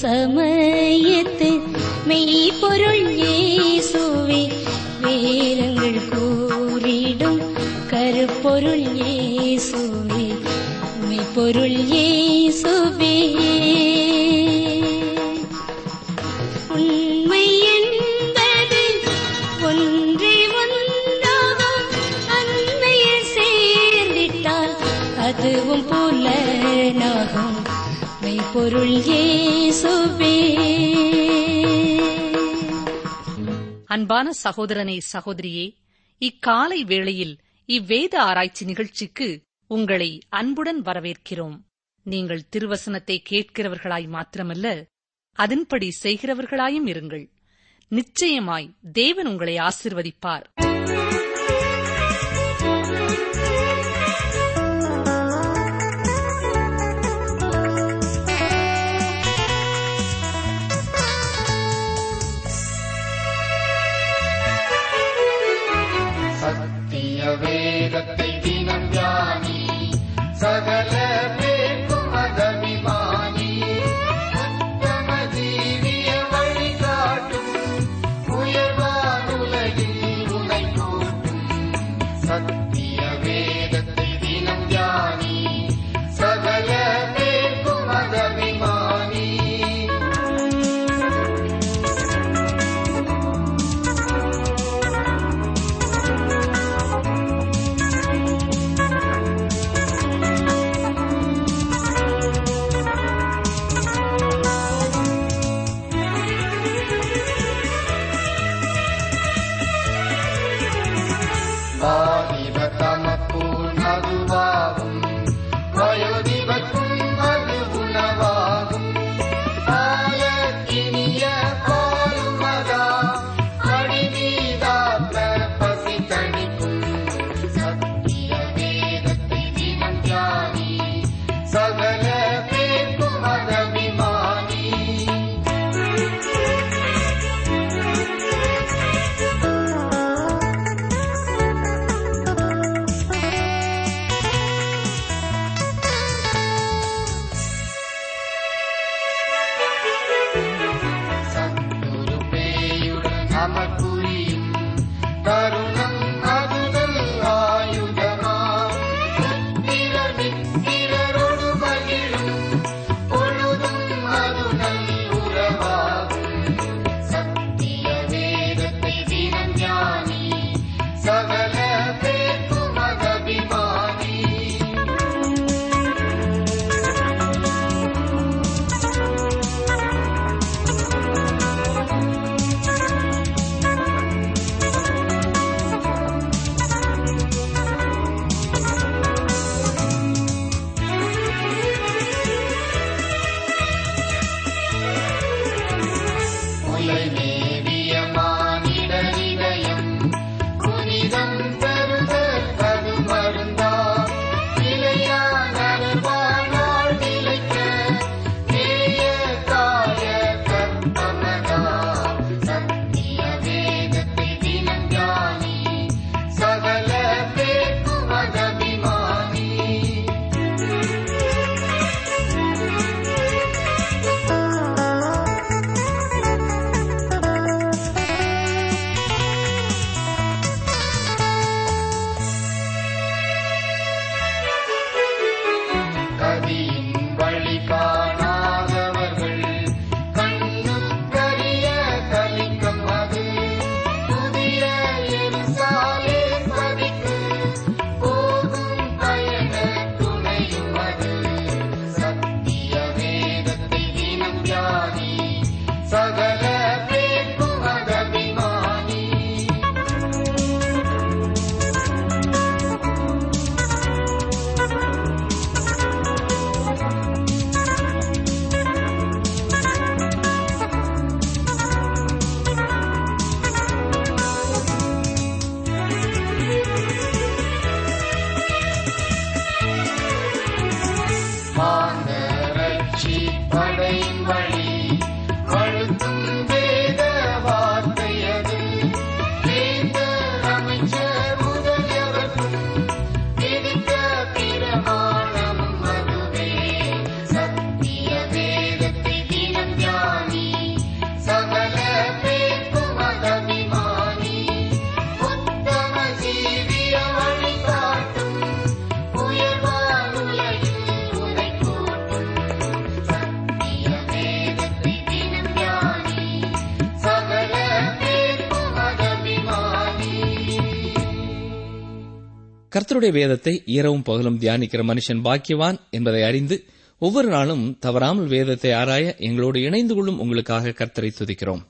சம அன்பான சகோதரனே சகோதரியே இக்காலை வேளையில் இவ்வேத ஆராய்ச்சி நிகழ்ச்சிக்கு உங்களை அன்புடன் வரவேற்கிறோம். நீங்கள் திருவசனத்தை கேட்கிறவர்களாய் மாத்திரமல்ல அதன்படி செய்கிறவர்களாயும் இருங்கள். நிச்சயமாய் தேவன் உங்களை ஆசிர்வதிப்பார். சகல கர்த்தருடைய வேதத்தை இரவும் பகலும் தியானிக்கிற மனுஷன் பாக்கியவான் என்பதை அறிந்து ஒவ்வொரு நாளும் தவறாமல் வேதத்தை ஆராய எங்களோடு இணைந்து கொள்ளும் உங்களுக்காக கர்த்தரை துதிக்கிறோம்.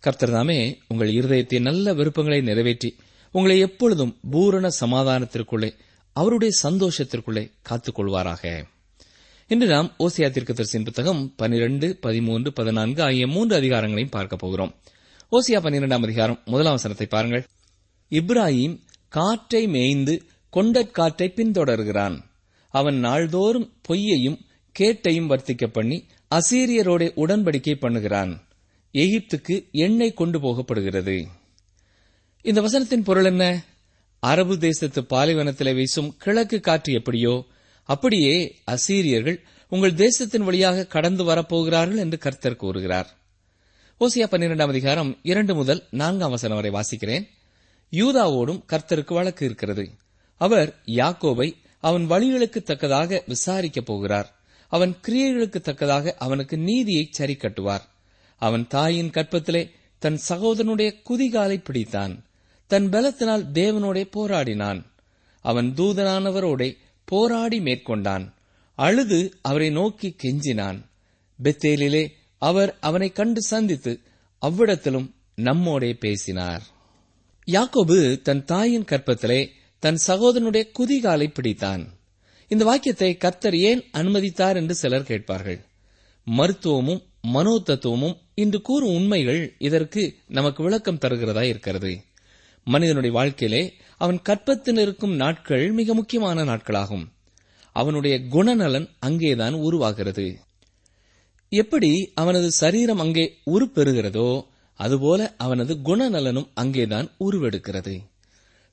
கர்த்தர் தாமே உங்கள் இருதயத்தின் நல்ல விருப்பங்களை நிறைவேற்றி உங்களை எப்பொழுதும் பூரண சமாதானத்திற்குள்ளே அவருடைய சந்தோஷத்திற்குள்ளே காத்துக் கொள்வாராக இன்று நாம் ஓசியா தீர்க்கதரிசியின் புத்தகம் பனிரெண்டு பதிமூன்று பதினான்கு ஆகிய மூன்று அதிகாரங்களையும் பார்க்க போகிறோம். ஓசியா பன்னிரெண்டாம் அதிகாரம் முதலாம் வசனத்தை பாருங்கள். இப்ராஹிம் காற்றை மேய்ந்து கொண்டற்காற்றை பின்தொடர்கிறான். அவன் நாள்தோறும் பொய்யையும் கேட்டையும் வர்த்திக்க பண்ணி அசீரியரோட உடன்படிக்கை பண்ணுகிறான். எகிப்துக்கு எண்ணெய் கொண்டு போகப்படுகிறது. இந்த வசனத்தின் பொருள் என்ன? அரபு தேசத்து பாலைவனத்தில் வீசும் கிழக்கு காற்று எப்படியோ அப்படியே அசீரியர்கள் உங்கள் தேசத்தின் வழியாக கடந்து வரப்போகிறார்கள் என்று கர்த்தர் கூறுகிறார். ஓசியா பன்னிரெண்டாம் அதிகாரம் இரண்டு முதல் நான்காம் வசனம் வரை வாசிக்கிறேன். யூதாவோடும் கர்த்தருக்கு வழக்கு இருக்கிறது. அவர் யாக்கோபை அவன் வழிகளுக்கு தக்கதாக விசாரிக்கப் போகிறார். அவன் கிரியைகளுக்கு தக்கதாக அவனுக்கு நீதியை சரி கட்டுவார். அவன் தாயின் கற்பத்திலே தன் சகோதரனுடைய குதிகாலை பிடித்தான். தன் பலத்தினால் தேவனோடே போராடினான். அவன் தூதனானவரோடே போராடி மேற்கொண்டான். அழுது அவரை நோக்கி கெஞ்சினான். பெத்தேலிலே அவர் அவனை கண்டு சந்தித்து அவ்விடத்திலும் நம்மோடே பேசினார். யாக்கோபு தன் தாயின் கற்பத்திலே தன் சகோதரனுடைய குதிகாலை பிடித்தான். இந்த வாக்கியத்தை கர்த்தர் ஏன் அனுமதித்தார் என்று சிலர் கேட்பார்கள். மருத்துவமும் மனோதத்துவமும் இன்று கூறும் உண்மைகள் இதற்கு நமக்கு விளக்கம் தருகிறதா இருக்கிறது. மனிதனுடைய வாழ்க்கையிலே அவன் கற்பத்தில் இருக்கும் நாட்கள் மிக முக்கியமான நாட்களாகும். அவனுடைய குணநலன் அங்கேதான் உருவாகிறது. எப்படி அவனது சரீரம் அங்கே உருப்பெறுகிறதோ அதுபோல அவனது குணநலனும் அங்கேதான் உருவெடுக்கிறது.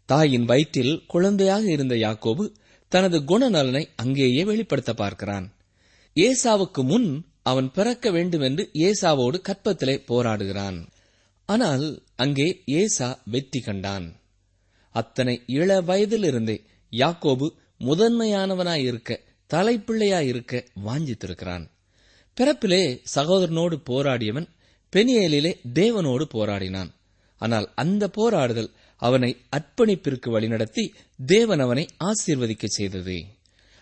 தாயின் வயிற்றில் குழந்தையாக இருந்த யாக்கோபு தனது குணநலனை அங்கேயே வெளிப்படுத்த பார்க்கிறான். ஏசாவுக்கு முன் அவன் பிறக்க வேண்டும் என்று ஏசாவோடு கற்பத்திலே போராடுகிறான். ஆனால் அங்கே ஏசா வெற்றி கண்டான். அத்தனை இள வயதிலிருந்தே யாக்கோபு முதன்மையானவனாயிருக்க தலைப்பிள்ளையாயிருக்க வாஞ்சித்திருக்கிறான். பிறப்பிலே சகோதரனோடு போராடியவன் பெனியலிலே தேவனோடு போராடினான். ஆனால் அந்த போராடுதல் அவனை அர்ப்பணிப்பிற்கு வழிநடத்தி தேவன் அவனை ஆசீர்வதிக்க செய்தது.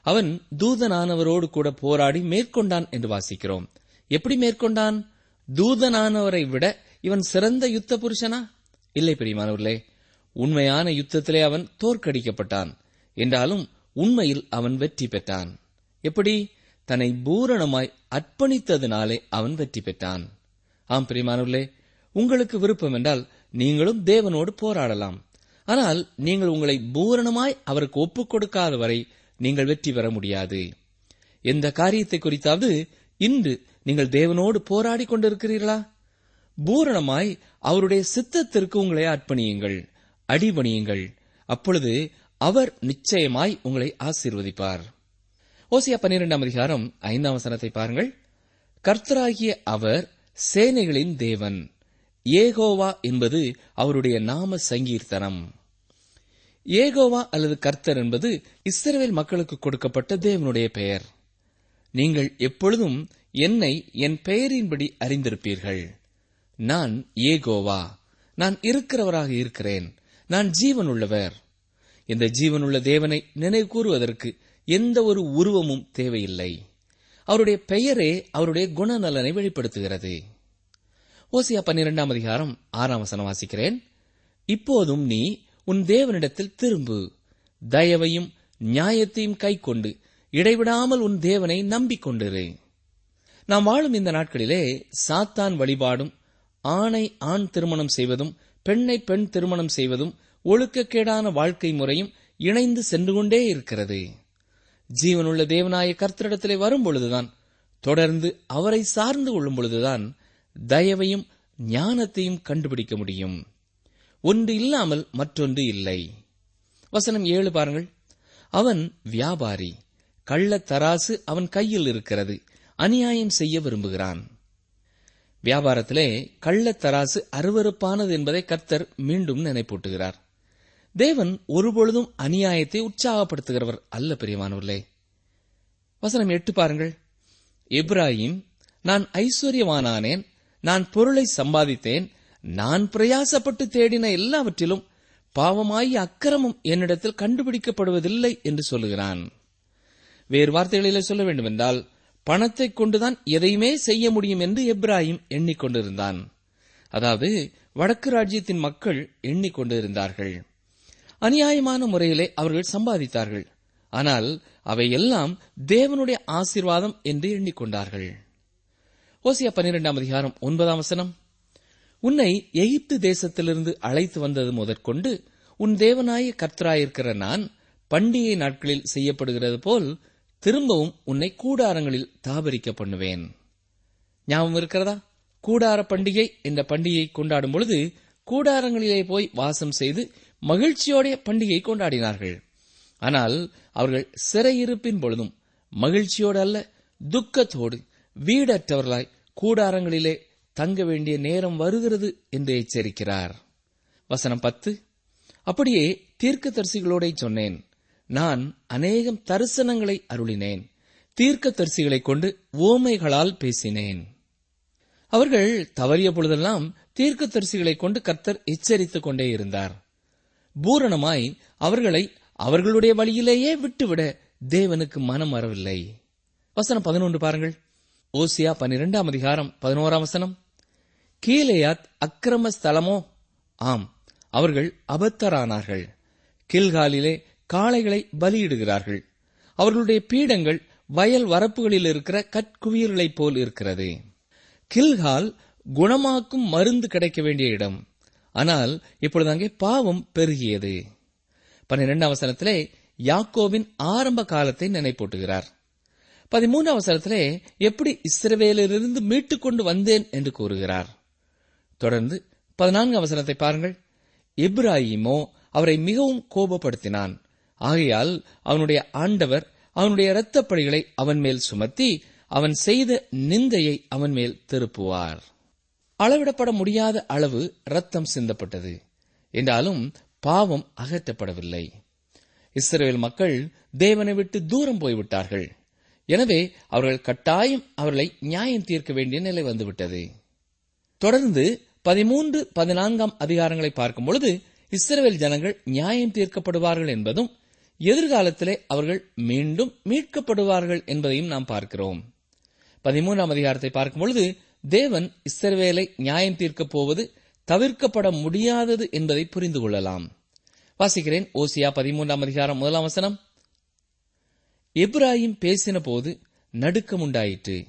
அவன் தூதனானவரோடு கூட போராடி மேற்கொண்டான் என்று வாசிக்கிறோம். எப்படி மேற்கொண்டான்? தூதனானவரை விட இவன் சிறந்த யுத்த புருஷனா? இல்லை பிரியமானவர்களே உண்மையான யுத்தத்திலே அவன் தோற்கடிக்கப்பட்டான். என்றாலும் உண்மையில் அவன் வெற்றி பெற்றான். எப்படி? தன்னை பூரணமாய் அர்ப்பணித்ததினாலே அவன் வெற்றி பெற்றான். ஆம் பிரியமானவர்களே உங்களுக்கு விருப்பம் என்றால் நீங்களும் தேவனோடு போராடலாம். ஆனால் நீங்கள் உங்களை பூரணமாய் அவருக்கு ஒப்புக் கொடுக்காத வரை நீங்கள் வெற்றி பெற முடியாது. எந்த காரியத்தை குறித்தாவது இன்று நீங்கள் தேவனோடு போராடி கொண்டிருக்கிறீர்களா? பூரணமாய் அவருடைய சித்தத்திற்கு உங்களை அர்ப்பணியுங்கள் அடிபணியுங்கள். அப்பொழுது அவர் நிச்சயமாய் உங்களை ஆசீர்வதிப்பார். ஓசியா பன்னிரெண்டாம் அதிகாரம் ஐந்தாம் வசனத்தை பாருங்கள். கர்த்தராகிய அவர் சேனைகளின் தேவன். ஏகோவா என்பது அவருடைய நாம சங்கீர்த்தனம். ஏகோவா அல்லது கர்த்தர் என்பது இஸ்ரேல் மக்களுக்கு கொடுக்கப்பட்ட தேவனுடைய பெயர். நீங்கள் எப்பொழுதும் என்னை என் பெயரின்படி அறிந்திருப்பீர்கள். நான் ஏகோவா. நான் இருக்கிறவராக இருக்கிறேன். நான் ஜீவனுள்ளவர். இந்த ஜீவனுள்ள தேவனை நினைவு கூறுவதற்கு எந்த ஒரு உருவமும் தேவையில்லை. அவருடைய பெயரே அவருடைய குணநலனை வெளிப்படுத்துகிறது. ஓசியா பன்னிரெண்டாம் அதிகாரம் ஆறாம் வசனம் வாசிக்கிறேன். இப்போதும் நீ உன் தேவனிடத்தில் திரும்பு. தயவையும் நியாயத்தையும் கைக்கொண்டு இடைவிடாமல் உன் தேவனை நம்பிக்கொண்டிரு. நாம் வாழும் இந்த நாட்களிலே சாத்தான் வழிபாடும் ஆணை ஆண் திருமணம் செய்வதும் பெண்ணை பெண் திருமணம் செய்வதும் ஒழுக்கக்கேடான வாழ்க்கை முறையும் இணைந்து சென்று கொண்டே இருக்கிறது. ஜீவனுள்ள தேவனாய கர்த்தரிடத்திலே வரும் பொழுதுதான் தொடர்ந்து அவரை சார்ந்து கொள்ளும் பொழுதுதான் தயவையும் ஞானத்தையும் கண்டுபிடிக்க முடியும். ஒன்று இல்லாமல் மற்றொன்று இல்லை. வசனம் ஏழு பாருங்கள். அவன் வியாபாரி. கள்ள தராசு அவன் கையில் இருக்கிறது. அநியாயம் செய்ய விரும்புகிறான். வியாபாரத்திலே கள்ளத்தராசு அருவறுப்பானது என்பதை கர்த்தர் மீண்டும் நினைப்பூட்டுகிறார். தேவன் ஒருபொழுதும் அநியாயத்தை உற்சாகப்படுத்துகிறவர் அல்ல பிரியமானவர்களே. வசனம் எட்டு பாருங்கள். இப்ராஹிம் நான் ஐஸ்வர்யவானானேன் நான் பொருளை சம்பாதித்தேன் நான் பிரயாசப்பட்டு தேடின எல்லாவற்றிலும் பாவமாய் அக்கிரமம் என்னிடத்தில் கண்டுபிடிக்கப்படுவதில்லை என்று சொல்லுகிறான். வேறு வார்த்தைகளிலே சொல்ல வேண்டுமென்றால் பணத்தை கொண்டுதான் எதையுமே செய்ய முடியும் என்று எப்ராஹிம் எண்ணிக்கொண்டிருந்தான். அதாவது வடக்கு ராஜ்யத்தின் மக்கள் எண்ணிக்கொண்டிருந்தார்கள். அநியாயமான முறையிலே அவர்கள் சம்பாதித்தார்கள். ஆனால் அவையெல்லாம் தேவனுடைய ஆசீர்வாதம் என்று எண்ணிக்கொண்டார்கள். ஓசியா பன்னிரெண்டாம் அதிகாரம் ஒன்பதாம் வசனம். உன்னை எகிப்து தேசத்திலிருந்து அழைத்து வந்தது முதற்கொண்டு உன் தேவனாய கர்த்தராயிருக்கிற நான் பண்டிகை நாட்களில் செய்யப்படுகிறது போல் திரும்பவும் உன்னை கூடாரங்களில் தாபரிக்க பண்ணுவேன். ஞாபகம் இருக்கிறதா? கூடார பண்டிகை என்ற பண்டிகையை கொண்டாடும் பொழுது கூடாரங்களிலே போய் வாசம் செய்து மகிழ்ச்சியோடைய பண்டிகை கொண்டாடினார்கள். ஆனால் அவர்கள் சிறையிருப்பின் பொழுதும் மகிழ்ச்சியோடு அல்ல துக்கத்தோடு வீடற்றவர்களாய் கூடாரங்களிலே தங்க வேண்டிய நேரம் வருகிறது என்று எச்சரிக்கிறார். வசனம் பத்து. அப்படியே தீர்க்கதரிசிகளோட சொன்னேன் நான் அநேகம் தரிசனங்களை அருளினேன் தீர்க்கதரிசிகளைக் கொண்டு ஓமைகளால் பேசினேன். அவர்கள் தவறிய பொழுதெல்லாம் தீர்க்கதரிசிகளைக் கொண்டு கர்த்தர் எச்சரித்துக் கொண்டே இருந்தார். பூரணமாய் அவர்களை அவர்களுடைய வழியிலேயே விட்டுவிட தேவனுக்கு மனம் வரவில்லை. வசனம் பதினொன்று பாருங்கள். ஓசியா பன்னிரெண்டாம் அதிகாரம் பதினோராம் வசனம். கீலேயாத் அக்கிரம ஸ்தலமோ? ஆம் அவர்கள் அபத்தரானார்கள். கில்காலிலே காளைகளை பலியிடுகிறார்கள். அவர்களுடைய பீடங்கள் வயல் வரப்புகளில் இருக்கிற கற்குவியல்களைப் போல் இருக்கிறது. கில்கால் குணமாக்கும் மருந்து கிடைக்க வேண்டிய இடம். ஆனால் இப்பொழுது அங்கே பாவம் பெருகியது. பன்னிரெண்டாம் வசனத்திலே யாக்கோவின் ஆரம்ப காலத்தை நினைப்பூட்டுகிறார். பதிமூன்றாம் வசனத்திலே எப்படி இஸ்ரவேலிலிருந்து மீட்டுக் கொண்டு வந்தேன் என்று கூறுகிறார். தொடர்ந்து பதினான்கு அவசரத்தை பாருங்கள். இப்ராஹிமோ அவரை மிகவும் கோபப்படுத்தினான். ஆகையால் அவனுடைய ஆண்டவர் அவனுடைய இரத்தப்படிகளை அவன் மேல் சுமத்தி அவன் செய்த நிந்தையை அவன் மேல் திருப்புவார். அளவிடப்பட முடியாத அளவு ரத்தம் சிந்தப்பட்டது. என்றாலும் பாவம் அகற்றப்படவில்லை. இஸ்ரேல் மக்கள் தேவனை விட்டு தூரம் போய்விட்டார்கள். எனவே அவர்கள் கட்டாயம் அவர்களை நியாயம் தீர்க்க வேண்டிய நிலை வந்துவிட்டது. தொடர்ந்து பதிமூன்று பதினான்காம் அதிகாரங்களை பார்க்கும் பொழுது இஸ்ரேல் ஜனங்கள் நியாயம் தீர்க்கப்படுவார்கள் என்பதும் எதிர்காலத்திலே அவர்கள் மீண்டும் மீட்கப்படுவார்கள் என்பதையும் நாம் பார்க்கிறோம். பதிமூன்றாம் அதிகாரத்தை பார்க்கும் பொழுது தேவன் இஸ்ரவேலை நியாயம் தீர்க்கப் போவது தவிர்க்கப்பட முடியாதது என்பதை புரிந்து கொள்ளலாம். வாசிக்கிறேன் ஓசியா பதிமூன்றாம் அதிகாரம் முதலாம் வசனம். எப்ராஹிம் பேசின போது நடுக்கம் உண்டாயிற்று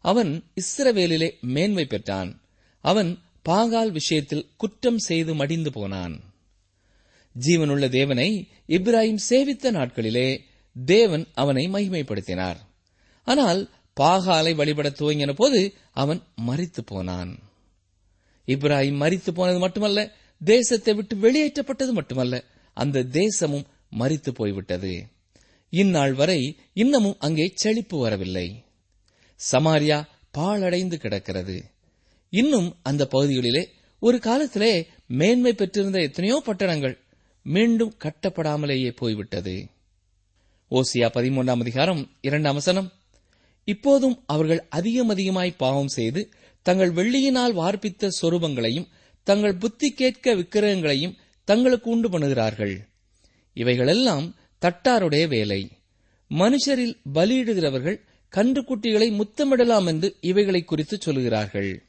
அவன் இஸ்ரவேலிலே மேன்மை பெற்றான். அவன் பாகால் விஷயத்தில் குற்றம் செய்து மடிந்து போனான். ஜீவனுள்ள தேவனை இப்ராஹிம் சேவித்த நாட்களிலே தேவன் அவனை மகிமைப்படுத்தினார். ஆனால் பாகாலை வழிபட துவங்கின போது அவன் மறித்து போனான். இப்ராஹிம் மறித்து போனது மட்டுமல்ல தேசத்தை விட்டு வெளியேற்றப்பட்டது மட்டுமல்ல அந்த தேசமும் மறித்து போய்விட்டது. இந்நாள் வரை இன்னமும் அங்கே செழிப்பு வரவில்லை. சமாரியா பாழடைந்து கிடக்கிறது. இன்னும் அந்த பகுதிகளிலே ஒரு காலத்திலே மேன்மை பெற்றிருந்த எத்தனையோ பட்டணங்கள் மீண்டும் கட்டப்படாமலேயே போய்விட்டது. ஓசியா பதிமூன்றாம் அதிகாரம் இரண்டாம் வசனம். இப்போதும் அவர்கள் அதிகம் அதிகமாய் பாவம் செய்து தங்கள் வெள்ளியினால் வார்ப்பித்த சொரூபங்களையும் தங்கள் புத்தி கேட்க விக்கிரகங்களையும் தங்களுக்கு உண்டு பண்ணுகிறார்கள். இவைகளெல்லாம் தட்டாருடைய வேலை. மனுஷரில் பலியிடுகிறவர்கள் கன்றுக்குட்டிகளை முத்தமிடலாம் என்று இவைகளை குறித்து சொல்கிறார்கள்.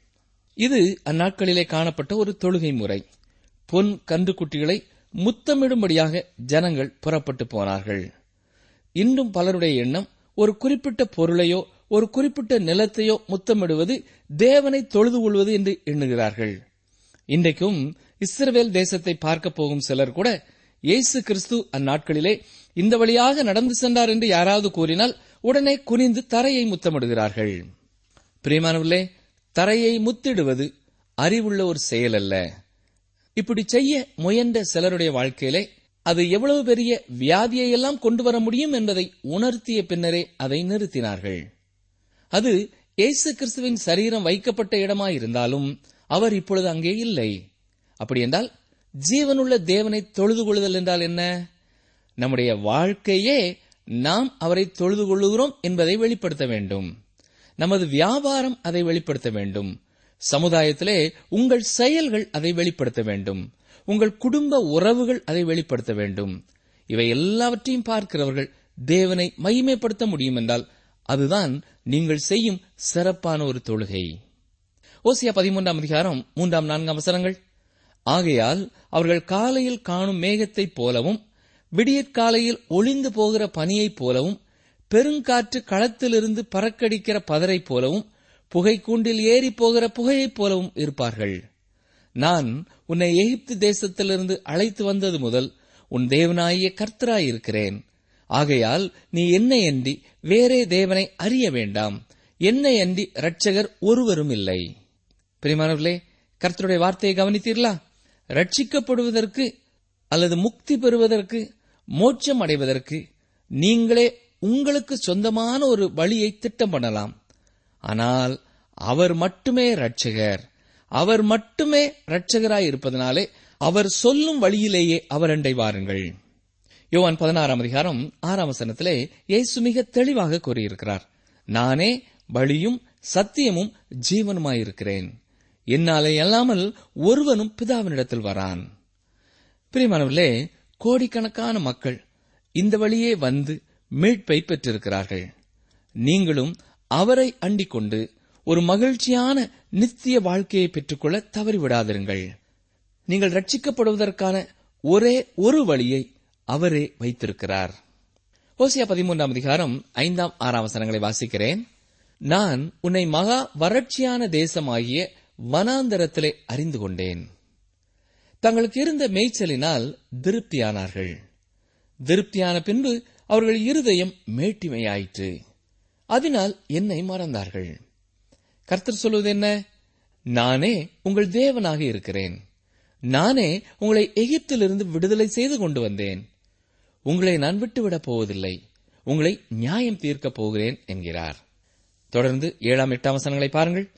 இது அந்நாட்களிலே காணப்பட்ட ஒரு தொழுகை முறை. பொன் கன்றுக்குட்டிகளை முத்தமிடும்படியாக ஜனங்கள் புறப்பட்டு போனார்கள். இன்றும் பலருடைய எண்ணம் ஒரு குறிப்பிட்ட பொருளையோ ஒரு குறிப்பிட்ட நிலத்தையோ முத்தமிடுவது தேவனை தொழுது கொள்வது என்று எண்ணுகிறார்கள். இன்றைக்கும் இஸ்ரவேல் தேசத்தை பார்க்க போகும் சிலர் கூட இயேசு கிறிஸ்து அந்நாட்களிலே இந்த வழியாக நடந்து சென்றார் என்று யாராவது கூறினால் உடனே குனிந்து தரையை முத்தமிடுகிறார்கள். பிரியமானவர்களே தரையை முத்திடுவது அறிவுள்ள ஒரு செயல் அல்ல. இப்படி செய்ய முயன்ற சிலருடைய வாழ்க்கையிலே அது எவ்வளவு பெரிய வியாதியை எல்லாம் கொண்டு வர முடியும் என்பதை உணர்த்திய பின்னரே அதை நிறுத்தினார்கள். அது இயேசு கிறிஸ்துவின் சரீரம் வைக்கப்பட்ட இடமாயிருந்தாலும் அவர் இப்பொழுது அங்கே இல்லை. அப்படி என்றால் ஜீவனுள்ள தேவனை தொழுது கொள்ளுதல் என்றால் என்ன? நம்முடைய வாழ்க்கையே நாம் அவரை தொழுது கொள்ளுகிறோம் என்பதை வெளிப்படுத்த வேண்டும். நமது வியாபாரம் அதை வெளிப்படுத்த வேண்டும். சமுதாயத்திலே உங்கள் செயல்கள் அதை வெளிப்படுத்த வேண்டும். உங்கள் குடும்ப உறவுகள் அதை வெளிப்படுத்த வேண்டும். இவை எல்லாவற்றையும் பார்க்கிறவர்கள் தேவனை மகிமைப்படுத்த முடியும் என்றால் அதுதான் நீங்கள் செய்யும் சிறப்பான ஒரு தொழுகை. ஓசியா பதிமூன்றாம் அதிகாரம் மூன்றாம் நான்காம் வசனங்கள். ஆகையால் அவர்கள் காலையில் காணும் மேகத்தைப் போலவும் விடியற்காலையில் ஒளிந்து போகிற பனியைப் போலவும் பெருங்காற்று களத்திலிருந்து பறக்கடிக்கிற பதரைப் போலவும் புகைக்கூண்டில் ஏறி போகிற புகையைப் போலவும் இருப்பார்கள். நான் உன்னை எகிப்து தேசத்திலிருந்து அழைத்து வந்தது முதல் உன் தேவனாகிய கர்த்தராயிருக்கிறேன். ஆகையால் நீ என்னை அன்றி வேறே தேவனை அறிய வேண்டாம். என்னை அன்றி இரட்சகர் ஒருவரும் இல்லை. பிரிமானவர்களே கர்த்தருடைய வார்த்தையை கவனித்தீர்களா? ரட்சிக்கப்படுவதற்கு அல்லது முக்தி பெறுவதற்கு மோட்சம் அடைவதற்கு நீங்களே உங்களுக்கு சொந்தமான ஒரு வழியை திட்டம் பண்ணலாம். ஆனால் அவர் மட்டுமே ரட்சகர் அவர் மட்டுமே ரட்சகராய் இருப்பதனாலே அவர் சொல்லும் வழியிலேயே அவர் அண்டை வாருங்கள். யோவான் பதினாறாம் அதிகாரம் ஆறாம் வசனத்திலே இயேசு மிக தெளிவாக கூறியிருக்கிறார். நானே வழியும் சத்தியமும் ஜீவனுமாயிருக்கிறேன். என்னாலே அல்லாமல் ஒருவனும் பிதாவினிடத்தில் வரான். பிரியமானவர்களே கோடிக்கணக்கான மக்கள் இந்த வழியே வந்து மீட்பை பெற்றிருக்கிறார்கள். நீங்களும் அவரை அண்டிக் கொண்டு ஒரு மகிழ்ச்சியான நித்திய வாழ்க்கையை பெற்றுக்கொள்ள தவறிவிடாதிருங்கள். நீங்கள் ரட்சிக்கப்படுவதற்கான ஒரே ஒரு வழியை அவரே வைத்திருக்கிறார். ஓசியா பதிமூன்றாம் அதிகாரம் ஐந்தாம் ஆறாம் வசனங்களை வாசிக்கிறேன். நான் உன்னை மகா வறட்சியான தேசமாகிய வனாந்தரத்திலே அறிந்து கொண்டேன். தங்களுக்கு இருந்த மேய்ச்சலினால் திருப்தியானார்கள். திருப்தியான பின்பு அவர்கள் இருதயம் மேட்டிமையாயிற்று. அதனால் என்னை மறந்தார்கள். கர்த்தர் சொல்வது என்ன? நானே உங்கள் தேவனாக இருக்கிறேன். நானே உங்களை எகிப்திலிருந்து விடுதலை செய்து கொண்டு வந்தேன். உங்களை நான் விட்டுவிடப் போவதில்லை. உங்களை நியாயம் தீர்க்கப் போகிறேன் என்கிறார். தொடர்ந்து ஏழாம் எட்டாம் வசனங்களை பாருங்கள்.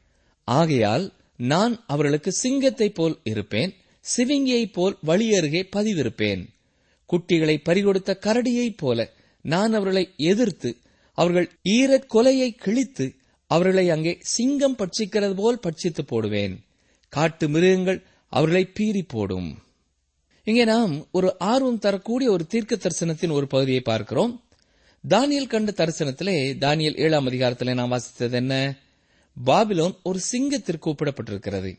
ஆகையால் நான் அவர்களுக்கு சிங்கத்தைப் போல் இருப்பேன் சிவிங்கியைப் போல் வழி அருகே பதிவிருப்பேன். குட்டிகளை பறிகொடுத்த கரடியைப் போல நான் அவர்களை எதிர்த்து அவர்கள் ஈரக் கொலையை கிழித்து அவர்களை அங்கே சிங்கம் பட்சிக்கிறது போல் பட்சித்து போடுவேன். காட்டு மிருகங்கள் அவர்களை பீறி போடும். இங்கே நாம் ஒரு ஆர்வம் தரக்கூடிய ஒரு தீர்க்க தரிசனத்தின் ஒரு பகுதியை பார்க்கிறோம். தானியல் கண்ட தரிசனத்திலே தானியல் ஏழாம் அதிகாரத்திலே நாம் வாசித்தது என்ன? பாபிலோன் ஒரு சிங்கத்திற்கு ஒப்பிடப்பட்டிருக்கிறது.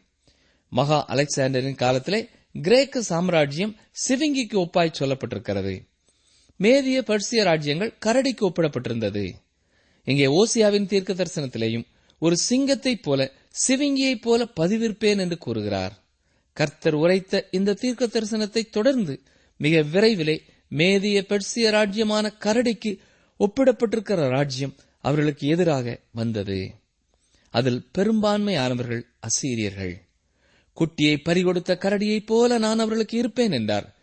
மகா அலெக்சாண்டரின் காலத்திலே கிரேக்க சாம்ராஜ்யம் சிவிங்கிக்கு ஒப்பாய் சொல்லப்பட்டிருக்கிறது. மேதிய பர்சிய ராஜ்யங்கள் கரடிக்கு ஒப்பிடப்பட்டிருந்தது. இங்கே ஓசியாவின் தீர்க்க தரிசனத்திலேயும் ஒரு சிங்கத்தைப் போல சிவிங்கியைப் போல பதிவிருப்பேன் என்று கூறுகிறார். கர்த்தர் உரைத்த இந்த தீர்க்க தரிசனத்தை தொடர்ந்து மிக விரைவிலே மேதிய பெர்சிய ராஜ்யமான கரடிக்கு ஒப்பிடப்பட்டிருக்கிற ராஜ்யம் அவர்களுக்கு எதிராக வந்தது. அதில் பெரும்பான்மையானவர்கள் அசீரியர்கள். குட்டியை பறிகொடுத்த கரடியைப் போல நான் அவர்களுக்கு இருப்பேன் என்றார்.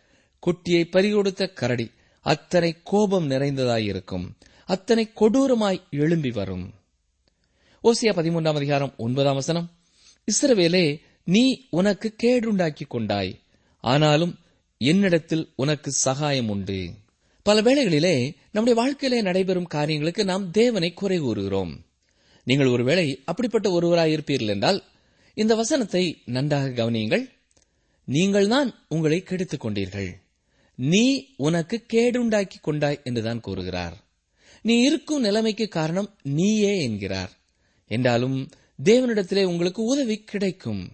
குட்டியை பறிகொடுத்த கரடி அத்தனை கோபம் நிறைந்ததாயிருக்கும். அத்தனை கொடூரமாய் எழும்பி வரும். ஓசியா பதிமூன்றாம் அதிகாரம் ஒன்பதாம் வசனம். இஸ்ரவேலே நீ உனக்கு கேடுண்டாக்கிக் கொண்டாய். ஆனாலும் என்னிடத்தில் உனக்கு சகாயம் உண்டு. பல வேளைகளிலே நம்முடைய வாழ்க்கையிலே நடைபெறும் காரியங்களுக்கு நாம் தேவனை குறை கூறுகிறோம். நீங்கள் ஒருவேளை அப்படிப்பட்ட ஒருவராய் இருப்பீர்கள் என்றால் இந்த வசனத்தை நன்றாக கவனியுங்கள். நீங்கள்தான் உங்களை கெடுத்துக் கொண்டீர்கள். நீ உனக்கு கேடுண்டாக்கி கொண்டாய் என்றுதான் கூறுகிறார். நீ இருக்கும் நிலைமைக்கு காரணம் நீயே என்கிறார். என்றாலும் தேவனிடத்திலே உங்களுக்கு உதவி கிடைக்கும்.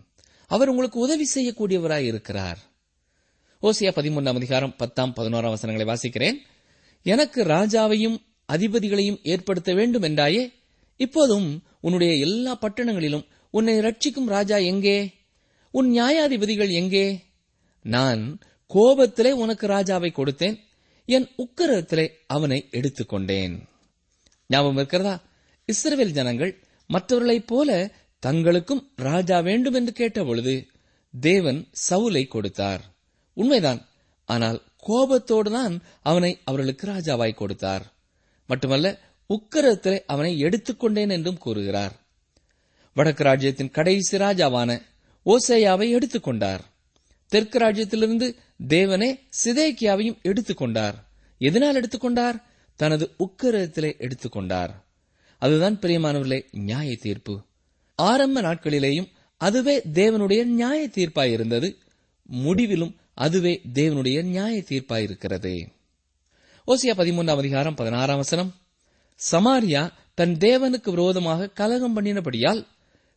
அவர் உங்களுக்கு உதவி செய்யக்கூடியவராய் இருக்கிறார். ஓசியா பதிமூன்றாம் அதிகாரம் பத்தாம் பதினோராம் வசனங்களை வாசிக்கிறேன். எனக்கு ராஜாவையும் அதிபதிகளையும் ஏற்படுத்த வேண்டும் என்றாயே இப்போதும் உன்னுடைய எல்லா பட்டணங்களிலும் உன்னை ரட்சிக்கும் ராஜா எங்கே? உன் நியாயாதிபதிகள் எங்கே? நான் கோபத்திலே உனக்கு ராஜாவை கொடுத்தேன். என் உக்கரத்திலே அவனை எடுத்துக்கொண்டேன். ஞாபகம் இருக்கிறதா? இஸ்ரேல் ஜனங்கள் மற்றவர்களைப் போல தங்களுக்கும் ராஜா வேண்டும் என்று கேட்டபொழுது தேவன் சவுலை கொடுத்தார். உண்மைதான். ஆனால் கோபத்தோடுதான் அவனை அவர்களுக்கு ராஜாவாய் கொடுத்தார். மட்டுமல்ல உக்கிரத்திலே அவனை எடுத்துக்கொண்டேன் என்றும் கூறுகிறார். வடக்கு ராஜ்யத்தின் கடைசி ராஜாவான ஓசையாவை எடுத்துக்கொண்டார். தெற்கு ராஜ்யத்திலிருந்து தேவனே சிதேக்கியாவையும் எடுத்துக்கொண்டார். எதனால் எடுத்துக்கொண்டார்? தனது உக்கரத்திலே எடுத்துக்கொண்டார். அதுதான் பிரியமானவர்களே நியாய தீர்ப்பு ஆரம்ப நாட்களிலேயும் அதுவே தேவனுடைய நியாய தீர்ப்பாயிருந்தது முடிவிலும் அதுவே தேவனுடைய நியாய தீர்ப்பாயிருக்கிறது ஓசியா பதிமூன்றாம் அதிகாரம் பதினாறாம் வசனம். சமாரியா தன் தேவனுக்கு விரோதமாக கலகம் பண்ணினபடியால்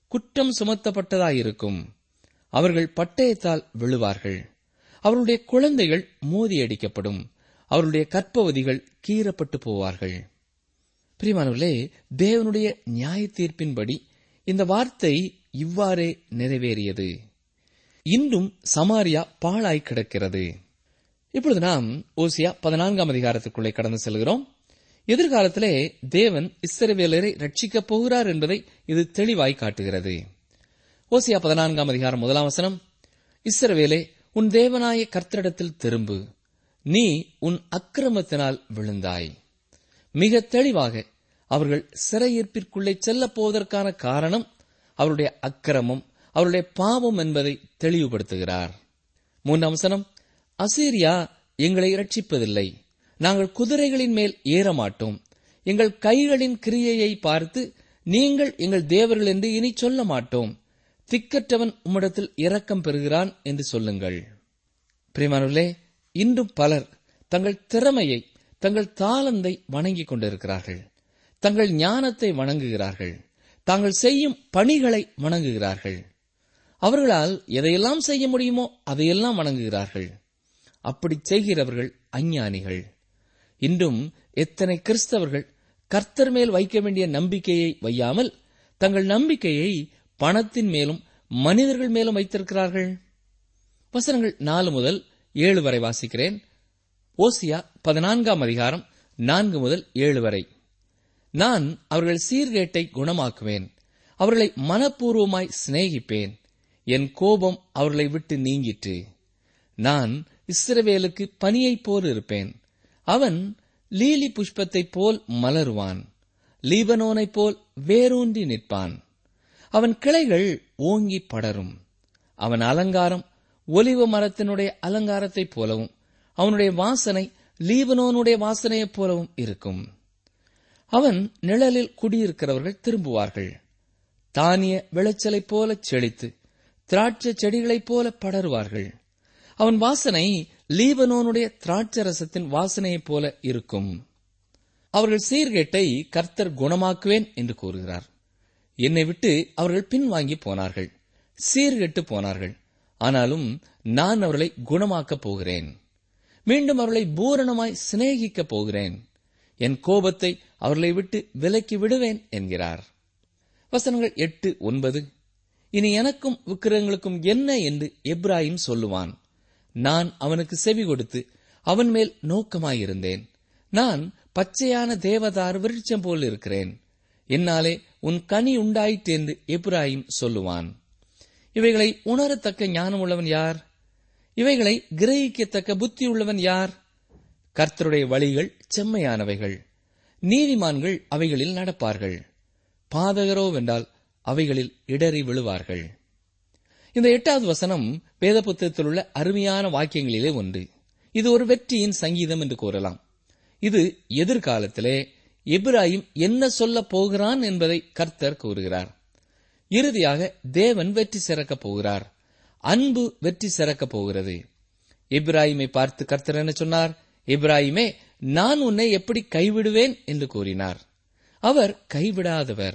குற்றம் சுமத்தப்பட்டதாயிருக்கும். அவர்கள் பட்டயத்தால் விழுவார்கள். அவருடைய குழந்தைகள் மோதியடிக்கப்படும். அவருடைய கற்பவதிகள் கீறப்பட்டு போவார்கள். பிரிமானவர்களே தேவனுடைய நியாய தீர்ப்பின்படி இந்த வார்த்தை இவ்வாறே நிறைவேறியது. இன்றும் சமாரியா பாழாய் கிடக்கிறது. இப்பொழுது நாம் ஓசியா பதினான்காம் அதிகாரத்துக்குள்ளே கடந்து செல்கிறோம். எதிர்காலத்திலே தேவன் இஸ்ரவேலரை ரட்சிக்கப் போகிறார் என்பதை இது தெளிவாய் காட்டுகிறது. ஓசியா பதினான்காம் அதிகாரம் முதலாம் வசனம் இஸ்ரவேலே உன் தேவனாய கர்த்தரிடத்தில் திரும்பு. நீ உன் அக்கிரமத்தினால் விழுந்தாய். மிக தெளிவாக அவர்கள் சிறையீர்ப்பிற்குள்ளே செல்லப் போவதற்கான காரணம் அவருடைய அக்கிரமம் அவருடைய பாவம் என்பதை தெளிவுபடுத்துகிறார். மூன்றாம் வசனம் அசீரியா எங்களை ரட்சிப்பதில்லை. நாங்கள் குதிரைகளின் மேல் ஏற மாட்டோம் எங்கள் கைகளின் கிரியையை பார்த்து நீங்கள் எங்கள் தேவர்கள் என்று இனி சொல்ல மாட்டோம் திக்கற்றவன் உம்மிடத்தில் இரக்கம் பெறுகிறான் என்று சொல்லுங்கள். பிரியமானவர்களே இன்றும் பலர் தங்கள் திறமையை தங்கள் தாளந்தை வணங்கிக் கொண்டிருக்கிறார்கள். தங்கள் ஞானத்தை வணங்குகிறார்கள். தாங்கள் செய்யும் பணிகளை வணங்குகிறார்கள். அவர்களால் எதையெல்லாம் செய்ய முடியுமோ அதையெல்லாம் வணங்குகிறார்கள். அப்படி செய்கிறவர்கள் அஞ்ஞானிகள். இன்றும் எத்தனை கிறிஸ்தவர்கள் கர்த்தர் மேல் வைக்க வேண்டிய நம்பிக்கையை வையாமல் தங்கள் நம்பிக்கையை பணத்தின் மேலும் மனிதர்கள் மேலும் வைத்திருக்கிறார்கள்? வசனங்கள் நாலு முதல் ஏழு வரை வாசிக்கிறேன். ஓசியா பதினான்காம் அதிகாரம் நான்கு முதல் ஏழு வரை. நான் அவர்கள் சீர்கேட்டை குணமாக்குவேன். அவர்களை மனப்பூர்வமாய் சிநேகிப்பேன். என் கோபம் அவர்களை விட்டு நீங்கிற்று. நான் இஸ்ரவேலுக்கு பனியைப் போல் இருப்பேன். அவன் லீலி புஷ்பத்தைப் போல் மலருவான் லீபனோனைப் போல் வேரூன்றி நிற்பான். அவன் கிளைகள் ஓங்கி படரும். அவன் அலங்காரம் ஒலிவ மரத்தினுடைய அலங்காரத்தைப் போலவும் அவனுடைய வாசனை லீபனோனுடைய வாசனையைப் போலவும் இருக்கும். அவன் நிழலில் குடியிருக்கிறவர்கள் திரும்புவார்கள். தானிய விளைச்சலைப் போல செழித்து திராட்சை செடிகளைப் போல படருவார்கள். அவன் வாசனை லீபனோனுடைய திராட்சரசத்தின் வாசனையைப் போல இருக்கும். அவர்கள் சீர்கேட்டை கர்த்தர் குணமாக்குவேன் என்று கூறுகிறார். என்னை விட்டு அவர்கள் பின்வாங்கி போனார்கள். சீர்கெட்டு போனார்கள். ஆனாலும் நான் அவர்களை குணமாக்கப் போகிறேன். மீண்டும் அவர்களை பூரணமாய் சிநேகிக்கப் போகிறேன். என் கோபத்தை அவர்களை விட்டு விலக்கி விடுவேன் என்கிறார். வசனங்கள் எட்டு ஒன்பது. இனி எனக்கும் விக்கிரகங்களுக்கும் என்ன என்று எப்ராஹிம் சொல்லுவான். நான் அவனுக்கு செவி கொடுத்து அவன் மேல் நோக்கமாயிருந்தேன். நான் பச்சையான தேவதார் விருட்சம் போல் இருக்கிறேன். என்னாலே உன் கனி உண்டாயிற்று என்று எப்ராஹிம் சொல்லுவான். இவைகளை உணரத்தக்க ஞானம் உள்ளவன் யார்? இவைகளை கிரகிக்கத்தக்க புத்தி உள்ளவன் யார்? கர்த்தருடைய வழிகள் செம்மையானவைகள். நீதிமான்கள் அவைகளில் நடப்பார்கள். பாதகரோ வென்றால் அவைகளில் இடறி விழுவார்கள். இந்த எட்டாவது வசனம் வேத புத்தகத்தில் உள்ள அருமையான வாக்கியங்களிலே ஒன்று. இது ஒரு வெற்றியின் சங்கீதம் என்று கூறலாம். இது எதிர்காலத்திலே எப்ராஹிம் என்ன சொல்ல போகிறான் என்பதை கர்த்தர் கூறுகிறார். இறுதியாக தேவன் வெற்றி சிறக்கப் போகிறார். அன்பு வெற்றி சிறக்கப் போகிறது. இப்ராஹிமை பார்த்து கர்த்தர் என்ன சொன்னார்? இப்ராஹிமே நான் உன்னை எப்படி கைவிடுவேன் என்று கூறினார். அவர் கைவிடாதவர்.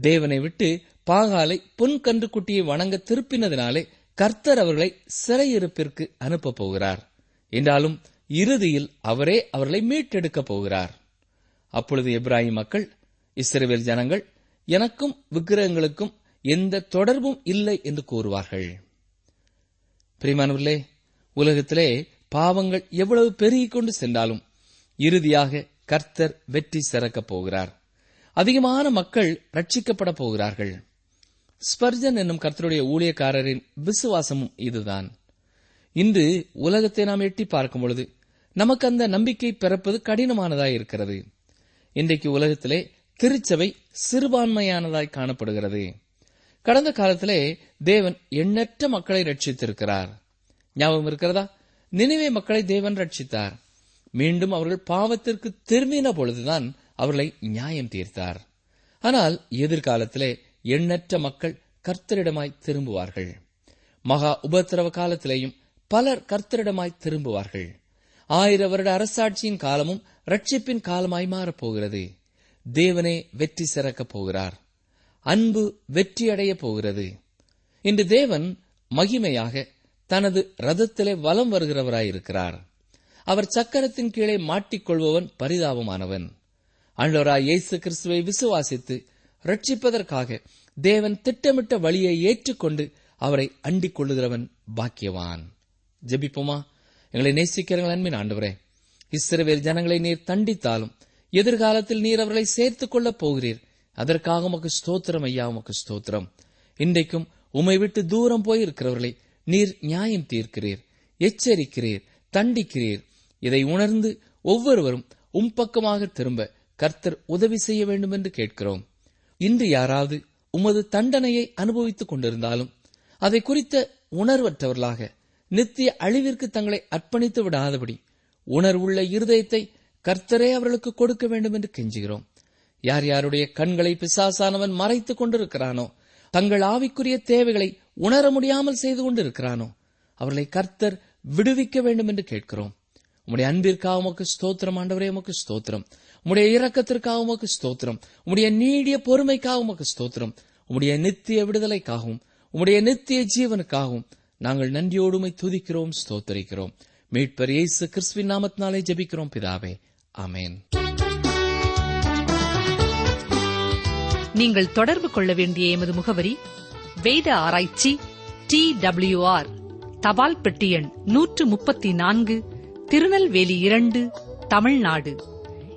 தேவனை விட்டு பாகாலை பொன் கன்றுக்குட்டியை வணங்க திருப்பினதினாலே கர்த்தர் அவர்களை சிறையிருப்பிற்கு அனுப்பப் போகிறார். என்றாலும் இறுதியில் அவரே அவர்களை மீட்டெடுக்கப் போகிறார். அப்பொழுது எப்ராஹிம் மக்கள் இஸ்ரேல் ஜனங்கள் எனக்கும் விக்கிரகங்களுக்கும் எந்த தொடர்பும் இல்லை என்று கூறுவார்கள். பிரிமானவர்களே உலகத்திலே பாவங்கள் எவ்வளவு பெருகிக் கொண்டு சென்றாலும் இறுதியாக கர்த்தர் வெற்றி சிறக்கப் போகிறார். அதிகமான மக்கள் ரட்சிக்கப்பட போகிறார்கள். ஸ்பர்ஜன் என்னும் கர்த்தருடைய ஊழியக்காரரின் விசுவாசமும் இதுதான். இன்று உலகத்தை நாம் எட்டி பார்க்கும் பொழுது நமக்கு அந்த நம்பிக்கை பிறப்பது கடினமானதாய் இருக்கிறது. இன்றைக்கு உலகத்திலே திருச்சபை சிறுபான்மையானதாய் காணப்படுகிறது. கடந்த காலத்திலே தேவன் எண்ணற்ற மக்களை ரட்சித்திருக்கிறார். ஞாபகம் இருக்கிறதா? நினைவே மக்களை தேவன் ரட்சித்தார். மீண்டும் அவர்கள் பாவத்திற்கு திரும்பின பொழுதுதான் அவர்களை நியாயம் தீர்த்தார். ஆனால் எதிர்காலத்திலே எண்ணற்ற மக்கள் கர்த்தரிடமாய் திரும்புவார்கள். மகா உபத்திரவ காலத்திலேயும் பலர் கர்த்தரிடமாய் திரும்புவார்கள். ஆயிர வருட அரசாட்சியின் காலமும் ரட்சிப்பின் காலமாய் மாறப்போகிறது. தேவனே வெற்றி சிறக்கப் போகிறார். அன்பு வெற்றியடைய போகிறது. இன்று தேவன் மகிமையாக தனது ரதத்திலே வலம் வருகிறவராயிருக்கிறார். அவர் சக்கரத்தின் கீழே மாட்டிக்கொள்பவன் பரிதாபமானவன். ஆண்டவராய் இயேசு கிறிஸ்துவை விசுவாசித்து ரட்சிப்பதற்காக தேவன் திட்டமிட்ட வழியை ஏற்றுக்கொண்டு அவரை அண்டிக் கொள்ளுகிறவன் பாக்கியவான். ஜெபிப்போமா? எங்களை நேசிக்கிறங்கள் அன்பின் ஆண்டவரே இஸ்ரவேல் ஜனங்களை நீர் தண்டித்தாலும் எதிர்காலத்தில் நீர் அவர்களை சேர்த்துக் கொள்ளப் போகிறீர். அதற்காக உமக்கு ஸ்தோத்திரம் ஐயா உமக்கு ஸ்தோத்திரம். இன்றைக்கும் உமை விட்டு தூரம் போயிருக்கிறவர்களை நீர் நியாயம் தீர்க்கிறீர் எச்சரிக்கிறீர் தண்டிக்கிறீர். இதை உணர்ந்து ஒவ்வொருவரும் உம் பக்கமாக திரும்ப கர்த்தர் உதவி செய்ய வேண்டும் என்று கேட்கிறோம். இன்று யாராவது உமது தண்டனையை அனுபவித்துக் கொண்டிருந்தாலும் அதை குறித்த உணர்வற்றவர்களாக நித்திய அழிவிற்கு தங்களை அர்ப்பணித்து விடாதபடி உணர்வுள்ள இருதயத்தை கர்த்தரே அவர்களுக்கு கொடுக்க வேண்டும் என்று கெஞ்சுகிறோம். யார் யாருடைய கண்களை பிசாசானவன் மறைத்துக் கொண்டிருக்கிறானோ தங்கள் ஆவிக்குரிய தேவைகளை உணர முடியாமல் செய்து கொண்டிருக்கிறானோ அவர்களை கர்த்தர் விடுவிக்க வேண்டும் என்று கேட்கிறோம். உம்முடைய அன்பிற்காக உமக்கு ஸ்தோத்திரம் ஆண்டவரே உமக்கு ஸ்தோத்திரம். உம்முடைய இரக்கத்திற்காக உமக்கு ஸ்தோத்திரம். உம்முடைய நீடிய பொறுமைக்காக உமக்கு ஸ்தோத்திரம். உம்முடைய நித்திய விடுதலைக்காகவும் உம்முடைய நித்திய ஜீவனுக்காகவும் நாங்கள் நன்றியோடுமை துதிக்கிறோம் ஸ்தோத்தரிக்கிறோம். மீட்பர் இயேசு கிறிஸ்துவின் நாமத்தினாலே ஜெபிக்கிறோம் பிதாவே. அமேன் நீங்கள் தொடர்பு கொள்ள வேண்டிய எமது முகவரி வேத ஆராய்ச்சி டி டபிள்யூ ஆர் தபால் பெட்டி எண் நூற்று முப்பத்தி நான்கு திருநெல்வேலி இரண்டு தமிழ்நாடு.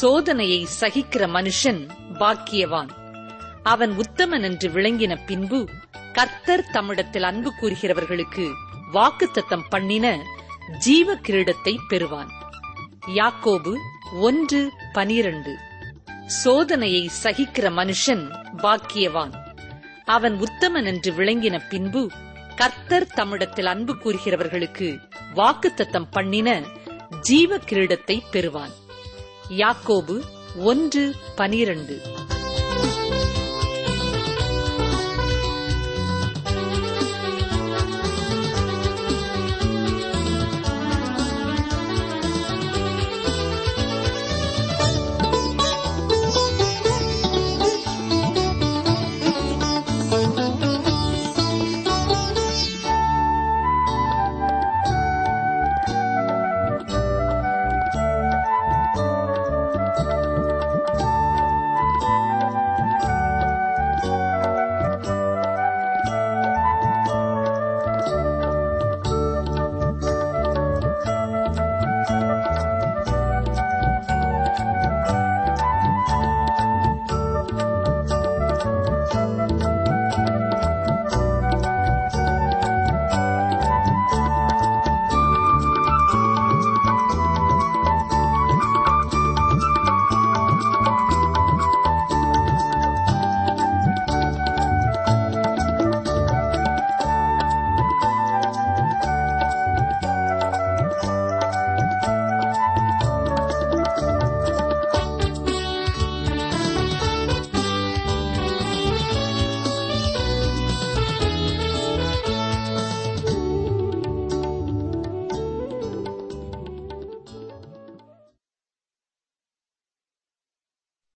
சோதனையை சகிக்கிற மனுஷன் பாக்கியவான். அவன் உத்தமன் என்று விளங்கின பின்பு கர்த்தர் தம்மிடத்தில் அன்பு கூறுகிறவர்களுக்கு வாக்குத்தத்தம் பண்ணின ஜீவ கிரீடத்தை பெறுவான். யாக்கோபு ஒன்று பனிரண்டு. சோதனையை சகிக்கிற மனுஷன் பாக்கியவான். அவன் உத்தமன் என்று விளங்கின பின்பு கர்த்தர் தம்மிடத்தில் அன்பு கூறுகிறவர்களுக்கு வாக்குத்தத்தம் பண்ணின ஜீவ கிரீடத்தை பெறுவான். யாக்கோபு ஒன்று பனிரண்டு.